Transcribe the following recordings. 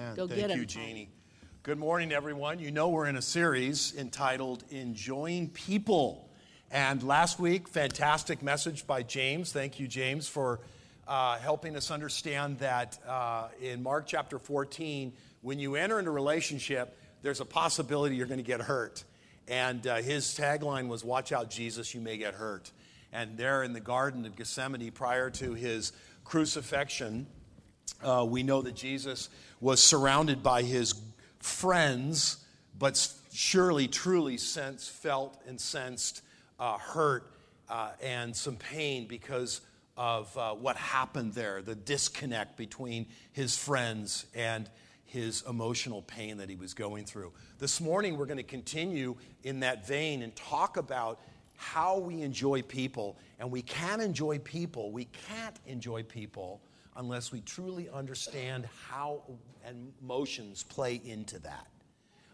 Amen. Go Thank get you. Janie. Good morning, everyone. You know we're in a series entitled Enjoying People. And last week, fantastic message by James. Thank you, James, for uh, helping us understand that uh, in Mark chapter 14, when you enter into a relationship, there's a possibility you're going to get hurt. And uh, his tagline was, Watch out, Jesus, you may get hurt. And there in the Garden of Gethsemane, prior to his crucifixion, uh, we know that Jesus was surrounded by his friends, but surely, truly sense, felt and sensed uh, hurt uh, and some pain because of uh, what happened there, the disconnect between his friends and his emotional pain that he was going through. This morning, we're going to continue in that vein and talk about how we enjoy people. And we can enjoy people, we can't enjoy people unless we truly understand how emotions play into that.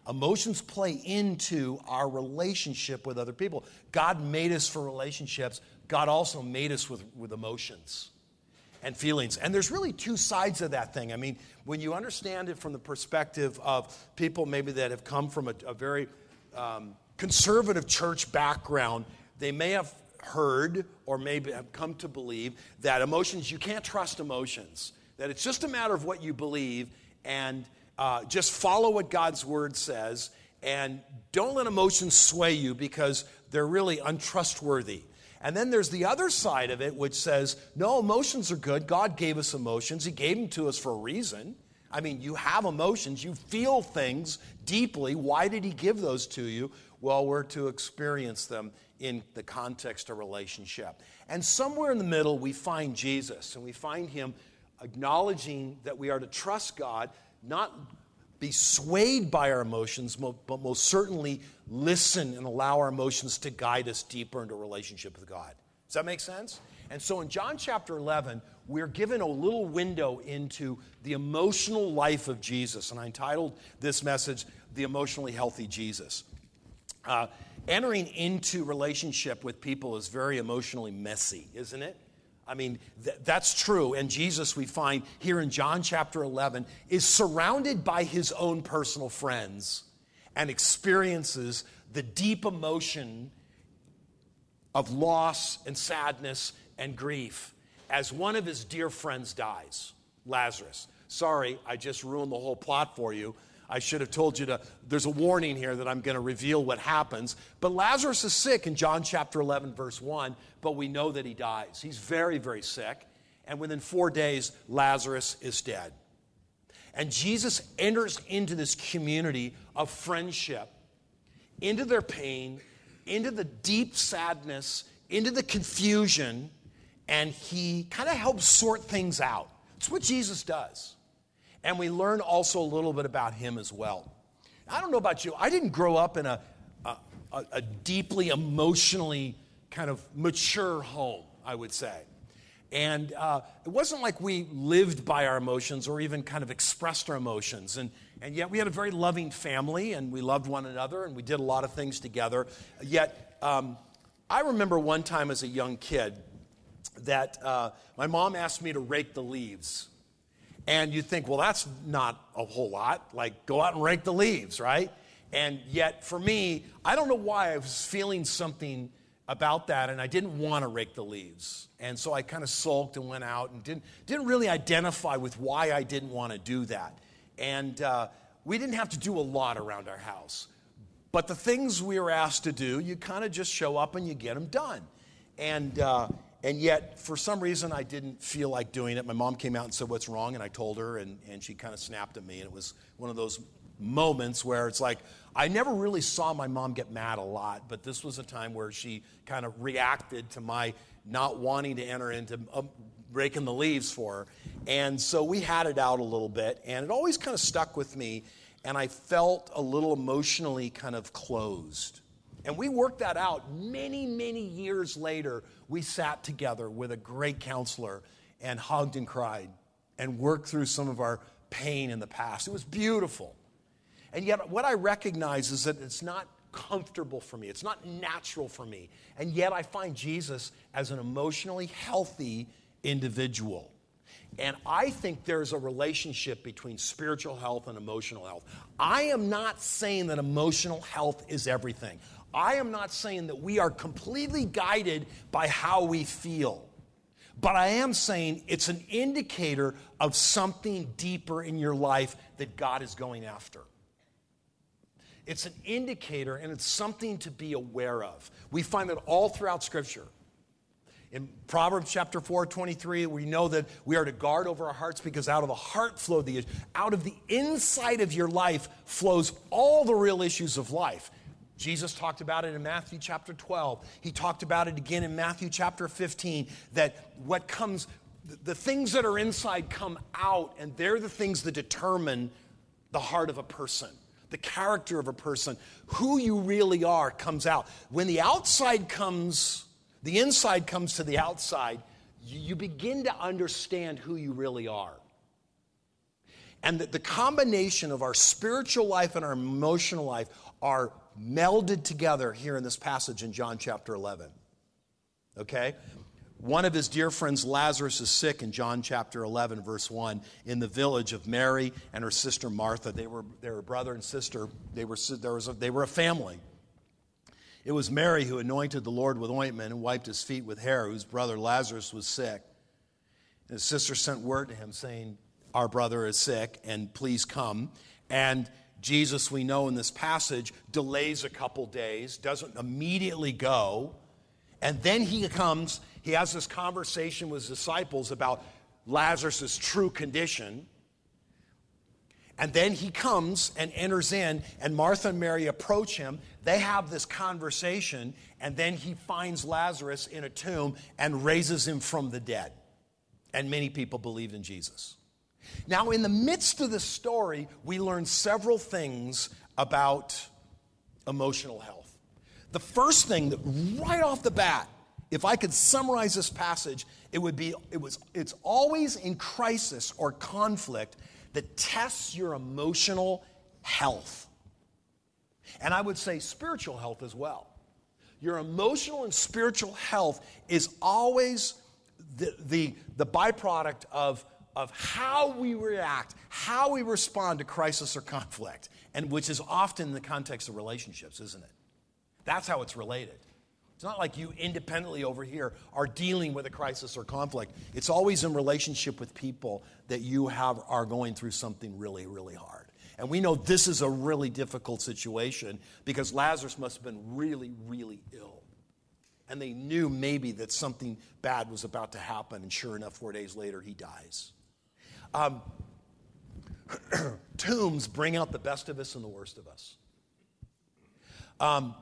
Emotions play into our relationship with other people. God made us for relationships. God also made us with, with emotions and feelings. And there's really two sides of that thing. I mean, when you understand it from the perspective of people maybe that have come from a, a very um, conservative church background, they may have heard or maybe have come to believe that emotions, you can't trust emotions, that it's just a matter of what you believe and uh, just follow what God's word says and don't let emotions sway you because they're really untrustworthy. And then there's the other side of it, which says, no, emotions are good. God gave us emotions, He gave them to us for a reason. I mean, you have emotions, you feel things deeply. Why did He give those to you? Well, we're to experience them in the context of relationship. And somewhere in the middle, we find Jesus, and we find Him acknowledging that we are to trust God, not be swayed by our emotions, but most certainly listen and allow our emotions to guide us deeper into relationship with God. Does that make sense? And so in John chapter 11, we're given a little window into the emotional life of Jesus. And I entitled this message, The Emotionally Healthy Jesus. Uh, entering into relationship with people is very emotionally messy, isn't it? I mean, th- that's true. And Jesus, we find here in John chapter 11, is surrounded by his own personal friends and experiences the deep emotion of loss and sadness and grief as one of his dear friends dies, Lazarus. Sorry, I just ruined the whole plot for you. I should have told you to, there's a warning here that I'm going to reveal what happens. But Lazarus is sick in John chapter 11, verse 1, but we know that he dies. He's very, very sick. And within four days, Lazarus is dead. And Jesus enters into this community of friendship, into their pain, into the deep sadness, into the confusion, and he kind of helps sort things out. It's what Jesus does. And we learn also a little bit about him as well. I don't know about you, I didn't grow up in a, a, a deeply emotionally kind of mature home, I would say. And uh, it wasn't like we lived by our emotions or even kind of expressed our emotions. And, and yet we had a very loving family and we loved one another and we did a lot of things together. Yet um, I remember one time as a young kid that uh, my mom asked me to rake the leaves. And you think, well, that's not a whole lot. Like, go out and rake the leaves, right? And yet, for me, I don't know why I was feeling something about that, and I didn't want to rake the leaves. And so I kind of sulked and went out and didn't, didn't really identify with why I didn't want to do that. And uh, we didn't have to do a lot around our house. But the things we were asked to do, you kind of just show up and you get them done. And, uh, and yet, for some reason, I didn't feel like doing it. My mom came out and said, What's wrong? And I told her, and, and she kind of snapped at me. And it was one of those moments where it's like, I never really saw my mom get mad a lot, but this was a time where she kind of reacted to my not wanting to enter into um, raking the leaves for her. And so we had it out a little bit, and it always kind of stuck with me. And I felt a little emotionally kind of closed. And we worked that out many, many years later. We sat together with a great counselor and hugged and cried and worked through some of our pain in the past. It was beautiful. And yet, what I recognize is that it's not comfortable for me, it's not natural for me. And yet, I find Jesus as an emotionally healthy individual. And I think there's a relationship between spiritual health and emotional health. I am not saying that emotional health is everything. I am not saying that we are completely guided by how we feel. But I am saying it's an indicator of something deeper in your life that God is going after. It's an indicator and it's something to be aware of. We find that all throughout Scripture. In Proverbs chapter 4, 23, we know that we are to guard over our hearts because out of the heart flow the out of the inside of your life flows all the real issues of life. Jesus talked about it in Matthew chapter 12. He talked about it again in Matthew chapter 15 that what comes, the things that are inside come out, and they're the things that determine the heart of a person, the character of a person. Who you really are comes out. When the outside comes, the inside comes to the outside, you begin to understand who you really are. And that the combination of our spiritual life and our emotional life are melded together here in this passage in John chapter 11. Okay? One of his dear friends, Lazarus, is sick in John chapter 11, verse 1, in the village of Mary and her sister Martha. They were, they were brother and sister, they were, there was a, they were a family. It was Mary who anointed the Lord with ointment and wiped his feet with hair, whose brother Lazarus was sick. And his sister sent word to him saying, Our brother is sick, and please come. And Jesus, we know in this passage, delays a couple days, doesn't immediately go. And then he comes, he has this conversation with his disciples about Lazarus' true condition. And then he comes and enters in, and Martha and Mary approach him. They have this conversation, and then he finds Lazarus in a tomb and raises him from the dead. And many people believed in Jesus. Now, in the midst of the story, we learn several things about emotional health. The first thing that right off the bat, if I could summarize this passage, it would be it was it's always in crisis or conflict that tests your emotional health. And I would say spiritual health as well. Your emotional and spiritual health is always the, the, the byproduct of of how we react, how we respond to crisis or conflict, and which is often in the context of relationships, isn't it? That's how it's related. It's not like you independently over here are dealing with a crisis or conflict. It's always in relationship with people that you have are going through something really, really hard. And we know this is a really difficult situation because Lazarus must have been really, really ill. And they knew maybe that something bad was about to happen, and sure enough, four days later, he dies. Um, tombs bring out the best of us and the worst of us. Um,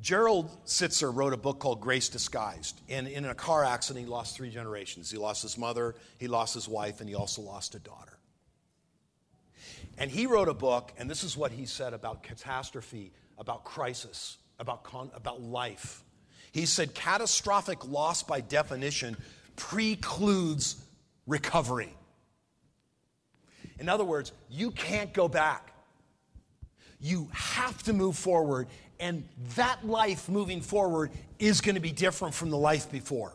Gerald Sittser wrote a book called Grace Disguised. And in a car accident, he lost three generations. He lost his mother, he lost his wife, and he also lost a daughter. And he wrote a book, and this is what he said about catastrophe, about crisis, about, con- about life. He said, catastrophic loss by definition precludes recovery. In other words, you can't go back. You have to move forward, and that life moving forward is going to be different from the life before.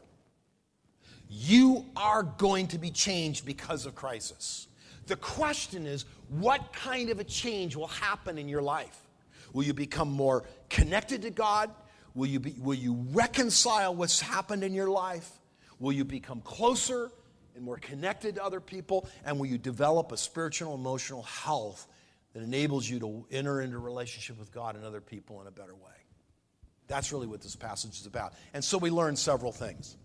You are going to be changed because of crisis. The question is, what kind of a change will happen in your life? Will you become more connected to God? Will you, be, will you reconcile what's happened in your life? Will you become closer and more connected to other people? And will you develop a spiritual, emotional health that enables you to enter into relationship with God and other people in a better way? That's really what this passage is about. And so we learn several things.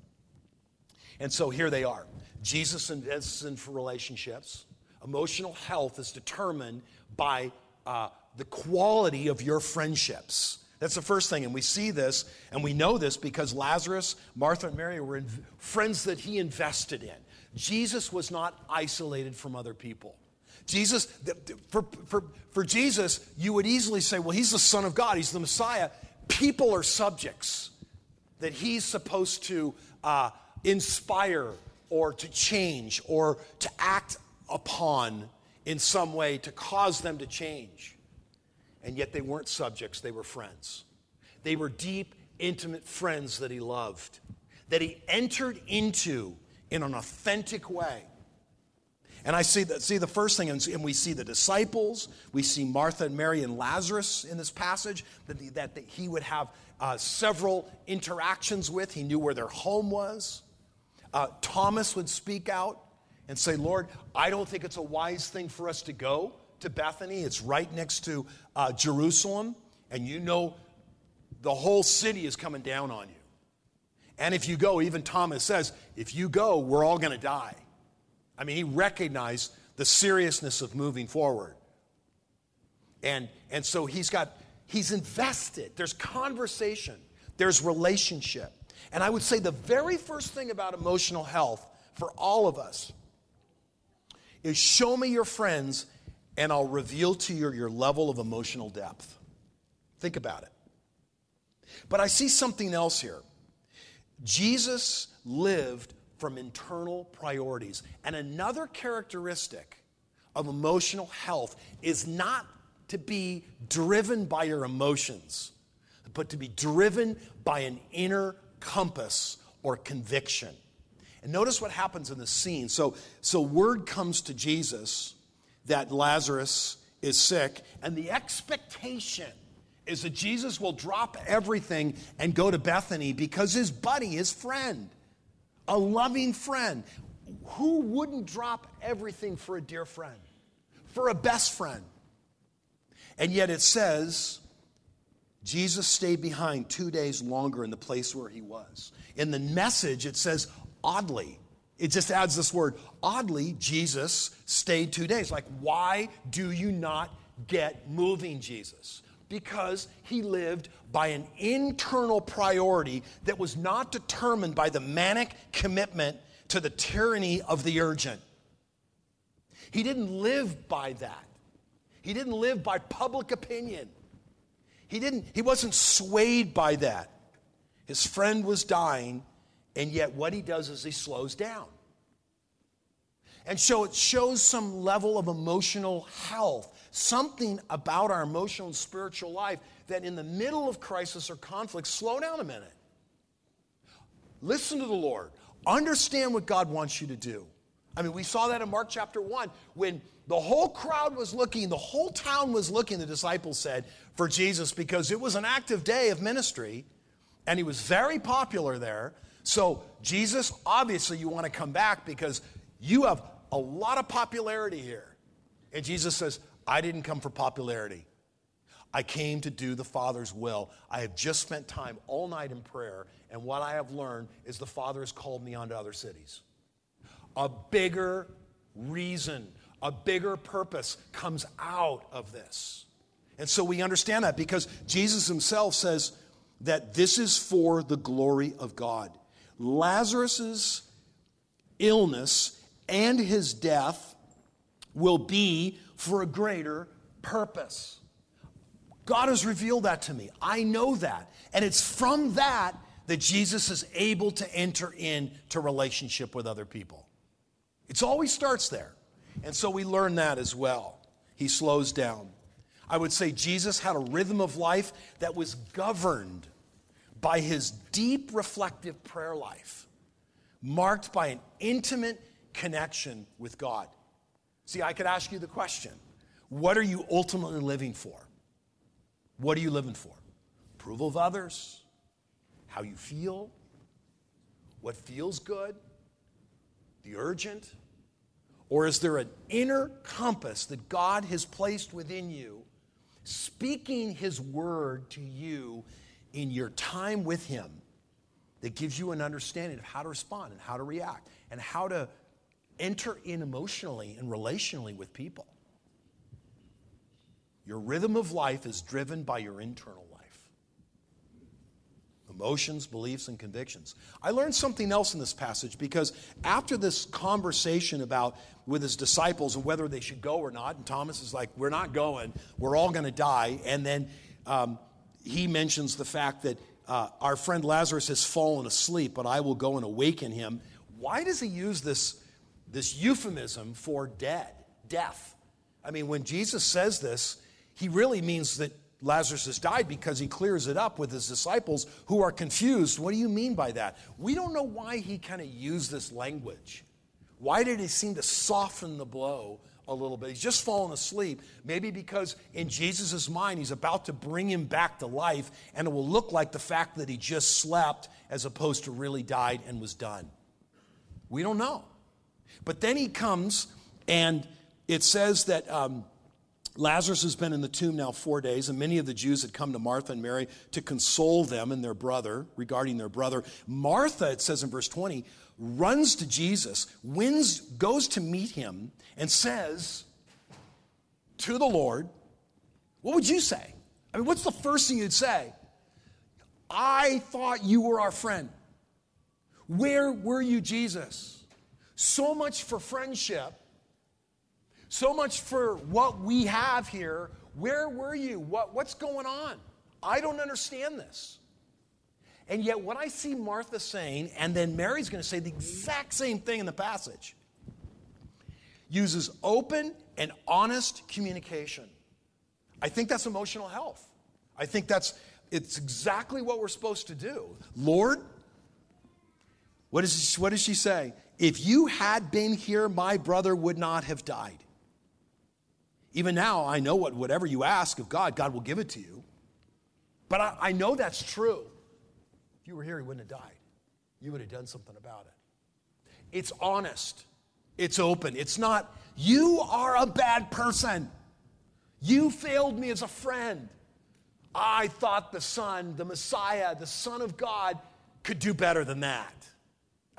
And so here they are Jesus invests in for relationships. Emotional health is determined by uh, the quality of your friendships. That's the first thing. And we see this and we know this because Lazarus, Martha, and Mary were friends that he invested in. Jesus was not isolated from other people. Jesus, for, for, for Jesus, you would easily say, well, he's the Son of God, he's the Messiah. People are subjects that he's supposed to uh, inspire or to change or to act upon in some way to cause them to change. And yet they weren't subjects, they were friends. They were deep, intimate friends that he loved, that he entered into in an authentic way. And I see, the, see the first thing, and we see the disciples, we see Martha and Mary and Lazarus in this passage, that, that, that he would have uh, several interactions with. He knew where their home was. Uh, Thomas would speak out and say, Lord, I don't think it's a wise thing for us to go to Bethany. It's right next to uh, Jerusalem, and you know the whole city is coming down on you. And if you go, even Thomas says, if you go, we're all going to die. I mean, he recognized the seriousness of moving forward. And, and so he's got, he's invested. There's conversation, there's relationship. And I would say the very first thing about emotional health for all of us is show me your friends and I'll reveal to you your level of emotional depth. Think about it. But I see something else here. Jesus lived from internal priorities. And another characteristic of emotional health is not to be driven by your emotions, but to be driven by an inner compass or conviction. And notice what happens in the scene. So, so word comes to Jesus that Lazarus is sick, and the expectation is that Jesus will drop everything and go to Bethany because his buddy, his friend, a loving friend, who wouldn't drop everything for a dear friend, for a best friend? And yet it says Jesus stayed behind two days longer in the place where he was. In the message, it says oddly. It just adds this word oddly, Jesus stayed two days. Like, why do you not get moving, Jesus? Because he lived by an internal priority that was not determined by the manic commitment to the tyranny of the urgent. He didn't live by that. He didn't live by public opinion. He didn't he wasn't swayed by that. His friend was dying and yet what he does is he slows down. And so it shows some level of emotional health, something about our emotional and spiritual life that in the middle of crisis or conflict, slow down a minute. Listen to the Lord. Understand what God wants you to do. I mean, we saw that in Mark chapter 1 when the whole crowd was looking, the whole town was looking, the disciples said, for Jesus because it was an active day of ministry and he was very popular there. So, Jesus, obviously, you want to come back because you have a lot of popularity here. And Jesus says, I didn't come for popularity. I came to do the Father's will. I have just spent time all night in prayer, and what I have learned is the Father has called me onto other cities. A bigger reason, a bigger purpose comes out of this. And so we understand that because Jesus himself says that this is for the glory of God. Lazarus's illness and his death will be for a greater purpose. God has revealed that to me. I know that. And it's from that that Jesus is able to enter into relationship with other people. It always starts there. And so we learn that as well. He slows down. I would say Jesus had a rhythm of life that was governed by his deep reflective prayer life, marked by an intimate connection with God. See, I could ask you the question what are you ultimately living for? What are you living for? Approval of others? How you feel? What feels good? The urgent? Or is there an inner compass that God has placed within you, speaking His word to you in your time with Him, that gives you an understanding of how to respond and how to react and how to enter in emotionally and relationally with people. Your rhythm of life is driven by your internal life emotions, beliefs, and convictions. I learned something else in this passage because after this conversation about with his disciples and whether they should go or not, and Thomas is like, We're not going, we're all going to die. And then um, he mentions the fact that uh, our friend Lazarus has fallen asleep, but I will go and awaken him. Why does he use this this euphemism for dead, death. I mean, when Jesus says this, he really means that Lazarus has died because he clears it up with his disciples who are confused. What do you mean by that? We don't know why he kind of used this language. Why did he seem to soften the blow a little bit? He's just fallen asleep. Maybe because in Jesus' mind, he's about to bring him back to life, and it will look like the fact that he just slept as opposed to really died and was done. We don't know. But then he comes, and it says that. Um, Lazarus has been in the tomb now four days, and many of the Jews had come to Martha and Mary to console them and their brother regarding their brother. Martha, it says in verse 20, runs to Jesus, wins, goes to meet him, and says to the Lord, What would you say? I mean, what's the first thing you'd say? I thought you were our friend. Where were you, Jesus? So much for friendship so much for what we have here. Where were you? What, what's going on? I don't understand this. And yet, what I see Martha saying, and then Mary's going to say the exact same thing in the passage, uses open and honest communication. I think that's emotional health. I think that's it's exactly what we're supposed to do. Lord, what, is, what does she say? If you had been here, my brother would not have died. Even now, I know what whatever you ask of God, God will give it to you. But I, I know that's true. If you were here, he wouldn't have died. You would have done something about it. It's honest, it's open. It's not, you are a bad person. You failed me as a friend. I thought the Son, the Messiah, the Son of God, could do better than that.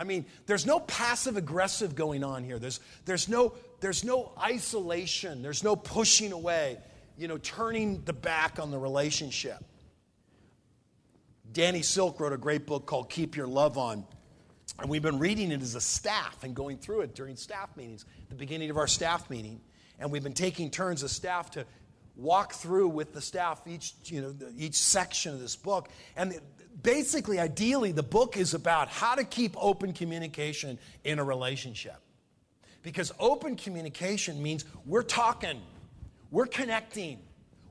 I mean, there's no passive aggressive going on here. There's, there's, no, there's no isolation. There's no pushing away, you know, turning the back on the relationship. Danny Silk wrote a great book called Keep Your Love On. And we've been reading it as a staff and going through it during staff meetings, the beginning of our staff meeting. And we've been taking turns as staff to walk through with the staff each, you know, each section of this book. And basically, ideally, the book is about how to keep open communication in a relationship. Because open communication means we're talking, we're connecting,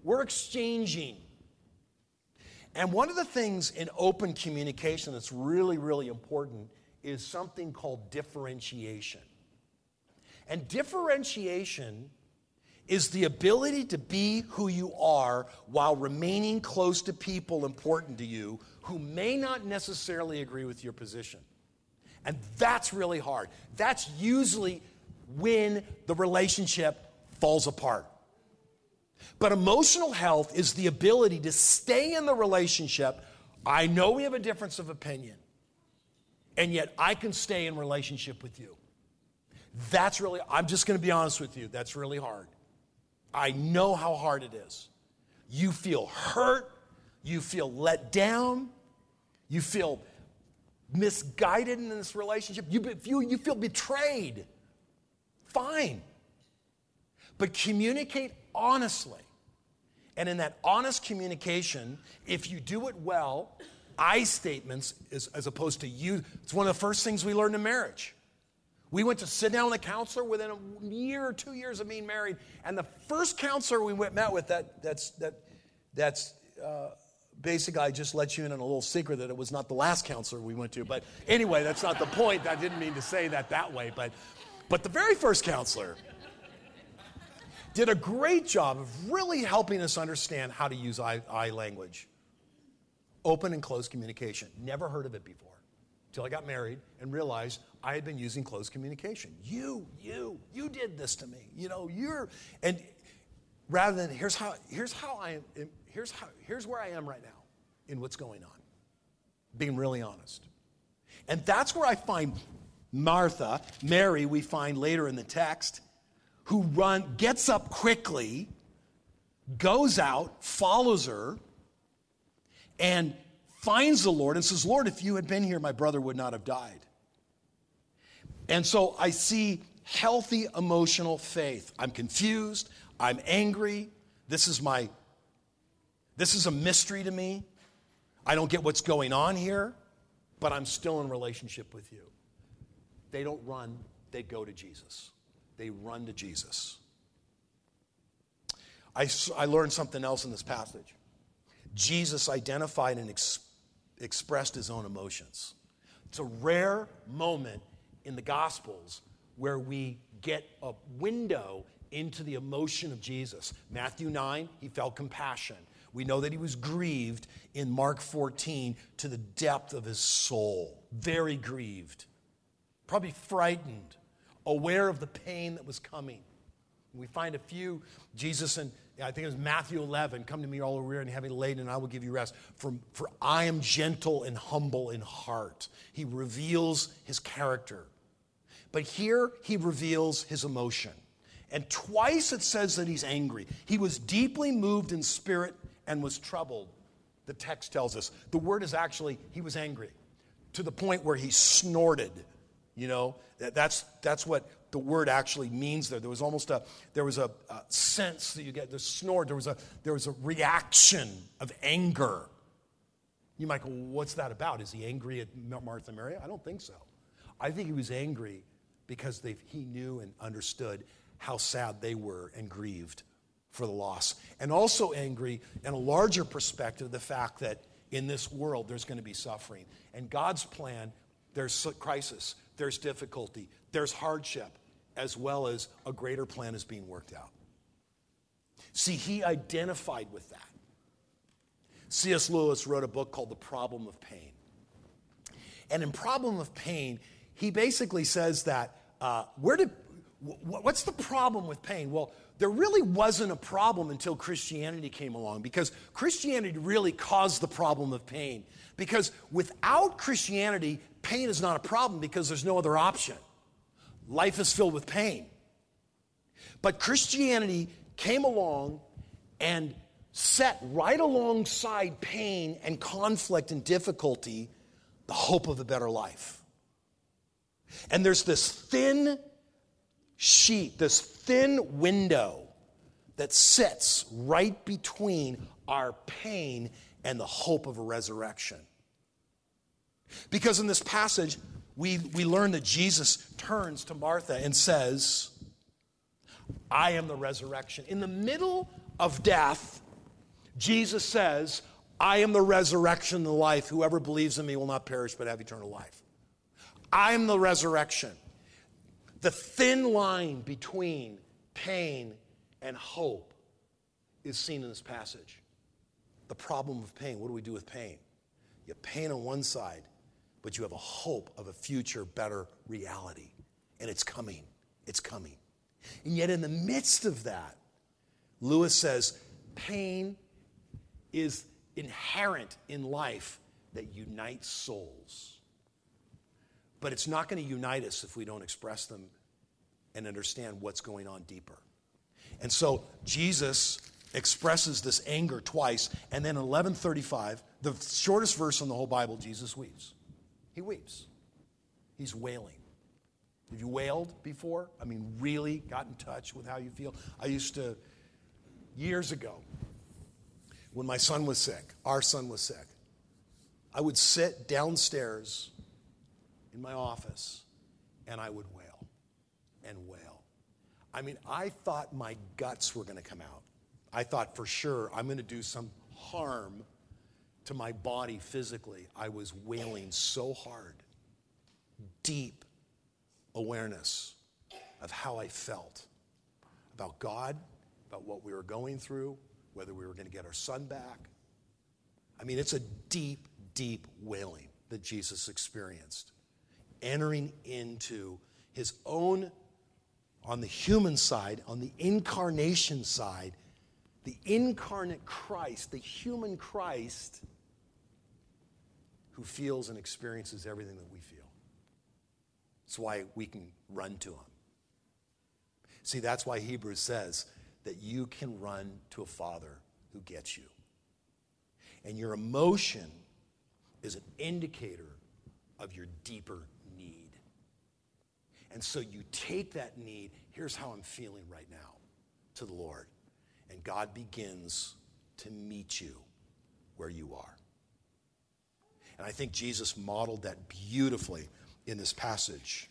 we're exchanging. And one of the things in open communication that's really, really important is something called differentiation. And differentiation is the ability to be who you are while remaining close to people important to you who may not necessarily agree with your position. And that's really hard. That's usually when the relationship falls apart. But emotional health is the ability to stay in the relationship. I know we have a difference of opinion, and yet I can stay in relationship with you. That's really, I'm just going to be honest with you, that's really hard. I know how hard it is. You feel hurt, you feel let down, you feel misguided in this relationship, you, you, you feel betrayed. Fine. But communicate honestly. And in that honest communication, if you do it well, I statements as, as opposed to you, it's one of the first things we learn in marriage. We went to sit down with a counselor within a year or two years of being married, and the first counselor we went, met with that that's that that's uh, basically I just let you in on a little secret that it was not the last counselor we went to. But anyway, that's not the point. I didn't mean to say that that way, but but the very first counselor did a great job of really helping us understand how to use I, I language, open and closed communication. Never heard of it before until I got married and realized I had been using closed communication. You, you, you did this to me. You know, you're, and rather than here's how, here's how I am, here's how, here's where I am right now in what's going on. Being really honest. And that's where I find Martha, Mary, we find later in the text, who run, gets up quickly, goes out, follows her, and finds the Lord and says, Lord, if you had been here, my brother would not have died. And so I see healthy emotional faith. I'm confused. I'm angry. This is my, this is a mystery to me. I don't get what's going on here, but I'm still in relationship with you. They don't run, they go to Jesus. They run to Jesus. I, I learned something else in this passage. Jesus identified and ex- expressed his own emotions. It's a rare moment in the Gospels where we get a window into the emotion of Jesus. Matthew 9, he felt compassion. We know that he was grieved in Mark 14 to the depth of his soul, very grieved, probably frightened, aware of the pain that was coming. We find a few, Jesus and I think it was Matthew 11, come to me all weary and heavy laden, and I will give you rest. For, for I am gentle and humble in heart. He reveals his character. But here he reveals his emotion. And twice it says that he's angry. He was deeply moved in spirit and was troubled, the text tells us. The word is actually, he was angry to the point where he snorted. You know, that's, that's what the word actually means there. There was almost a, there was a, a sense that you get, the snort, there was, a, there was a reaction of anger. You might go, what's that about? Is he angry at Martha and Mary? I don't think so. I think he was angry because he knew and understood how sad they were and grieved for the loss. And also angry in a larger perspective, the fact that in this world there's going to be suffering. And God's plan, there's crisis, there's difficulty, there's hardship, as well as a greater plan is being worked out. See, he identified with that. C.S. Lewis wrote a book called The Problem of Pain. And in Problem of Pain, he basically says that uh, where did, what's the problem with pain? Well, there really wasn't a problem until Christianity came along because Christianity really caused the problem of pain. Because without Christianity, pain is not a problem because there's no other option. Life is filled with pain. But Christianity came along and set right alongside pain and conflict and difficulty the hope of a better life. And there's this thin sheet, this thin window that sits right between our pain and the hope of a resurrection. Because in this passage, we, we learn that Jesus turns to Martha and says, I am the resurrection. In the middle of death, Jesus says, I am the resurrection and the life. Whoever believes in me will not perish but have eternal life. I am the resurrection. The thin line between pain and hope is seen in this passage. The problem of pain what do we do with pain? You have pain on one side, but you have a hope of a future better reality. And it's coming. It's coming. And yet, in the midst of that, Lewis says pain is inherent in life that unites souls. But it's not going to unite us if we don't express them and understand what's going on deeper. And so Jesus expresses this anger twice, and then in 1135, the shortest verse in the whole Bible, Jesus weeps. He weeps. He's wailing. Have you wailed before? I mean, really got in touch with how you feel? I used to, years ago, when my son was sick, our son was sick, I would sit downstairs in my office and I would wail and wail. I mean, I thought my guts were going to come out. I thought for sure I'm going to do some harm to my body physically. I was wailing so hard. Deep awareness of how I felt about God, about what we were going through, whether we were going to get our son back. I mean, it's a deep, deep wailing that Jesus experienced entering into his own, on the human side, on the incarnation side, the incarnate Christ, the human Christ who feels and experiences everything that we feel. That's why we can run to him. See, that's why Hebrews says that you can run to a father who gets you. And your emotion is an indicator of your deeper need. and so you take that need, here's how I'm feeling right now, to the Lord. And God begins to meet you where you are. And I think Jesus modeled that beautifully in this passage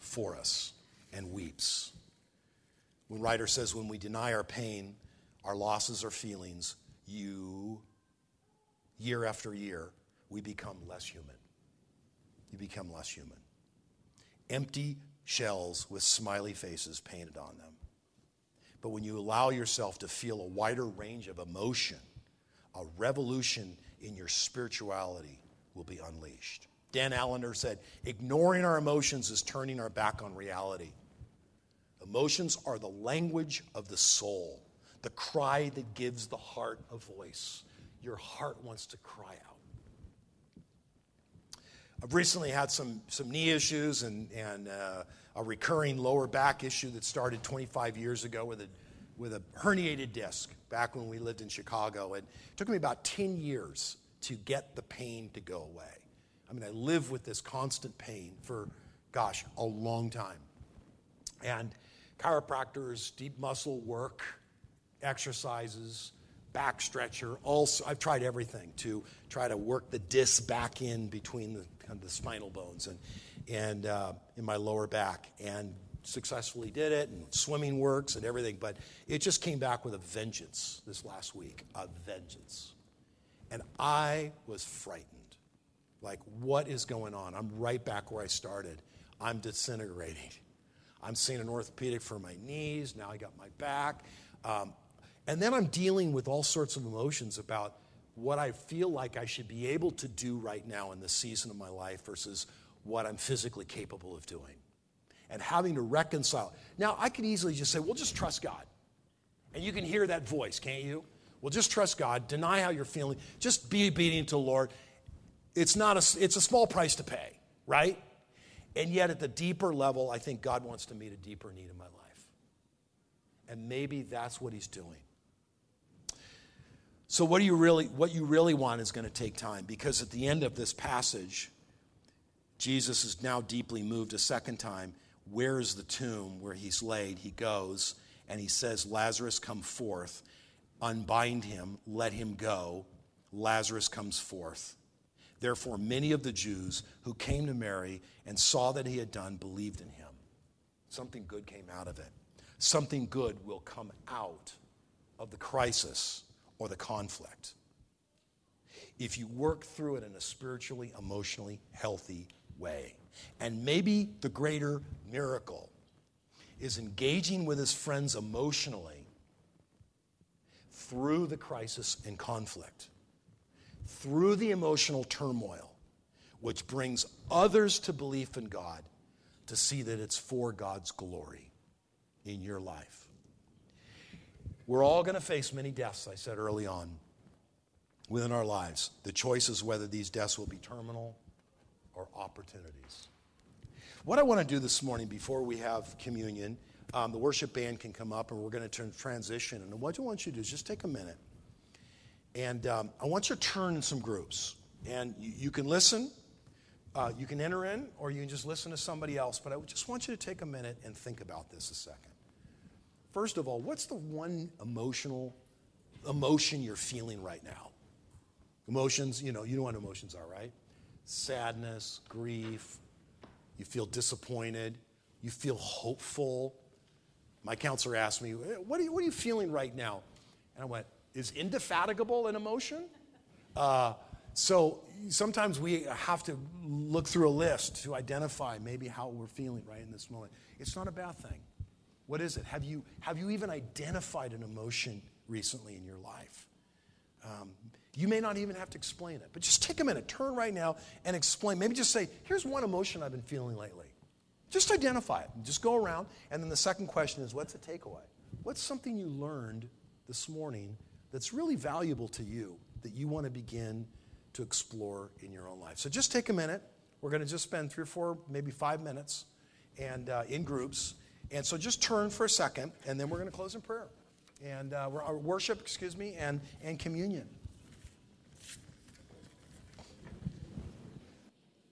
for us and weeps. When writer says, when we deny our pain, our losses, our feelings, you, year after year, we become less human. You become less human. Empty shells with smiley faces painted on them. But when you allow yourself to feel a wider range of emotion, a revolution in your spirituality will be unleashed. Dan Allender said, ignoring our emotions is turning our back on reality. Emotions are the language of the soul, the cry that gives the heart a voice. Your heart wants to cry out. I've recently had some, some knee issues and, and uh, a recurring lower back issue that started 25 years ago with a, with a herniated disc back when we lived in Chicago. And it took me about 10 years to get the pain to go away. I mean, I lived with this constant pain for, gosh, a long time. And chiropractors, deep muscle work, exercises, back stretcher. Also, I've tried everything to try to work the disc back in between the, the spinal bones and, and uh, in my lower back, and successfully did it. And swimming works and everything, but it just came back with a vengeance this last week, a vengeance. And I was frightened. Like, what is going on? I'm right back where I started. I'm disintegrating. I'm seeing an orthopedic for my knees. Now I got my back. Um, and then I'm dealing with all sorts of emotions about what I feel like I should be able to do right now in this season of my life versus what I'm physically capable of doing. And having to reconcile. Now, I could easily just say, well, just trust God. And you can hear that voice, can't you? Well, just trust God. Deny how you're feeling. Just be obedient to the Lord. It's, not a, it's a small price to pay, right? And yet, at the deeper level, I think God wants to meet a deeper need in my life. And maybe that's what He's doing. So what do you really what you really want is going to take time because at the end of this passage Jesus is now deeply moved a second time. Where is the tomb where he's laid? He goes and he says, Lazarus, come forth. Unbind him, let him go. Lazarus comes forth. Therefore, many of the Jews who came to Mary and saw that he had done believed in him. Something good came out of it. Something good will come out of the crisis or the conflict. If you work through it in a spiritually, emotionally healthy way. And maybe the greater miracle is engaging with his friends emotionally through the crisis and conflict, through the emotional turmoil, which brings others to belief in God to see that it's for God's glory in your life. We're all going to face many deaths, I said early on, within our lives. The choice is whether these deaths will be terminal or opportunities. What I want to do this morning before we have communion, um, the worship band can come up and we're going to transition. And what I want you to do is just take a minute. And um, I want you to turn in some groups. And you, you can listen, uh, you can enter in, or you can just listen to somebody else. But I just want you to take a minute and think about this a second. First of all, what's the one emotional emotion you're feeling right now? Emotions, you know, you know what emotions are, right? Sadness, grief, you feel disappointed, you feel hopeful. My counselor asked me, What are you, what are you feeling right now? And I went, Is indefatigable an emotion? Uh, so sometimes we have to look through a list to identify maybe how we're feeling right in this moment. It's not a bad thing. What is it? Have you, have you even identified an emotion recently in your life? Um, you may not even have to explain it, but just take a minute, turn right now and explain. Maybe just say, here's one emotion I've been feeling lately. Just identify it. Just go around. And then the second question is, what's the takeaway? What's something you learned this morning that's really valuable to you that you want to begin to explore in your own life? So just take a minute. We're going to just spend three or four, maybe five minutes and uh, in groups and so just turn for a second, and then we're going to close in prayer and uh, worship, excuse me, and, and communion.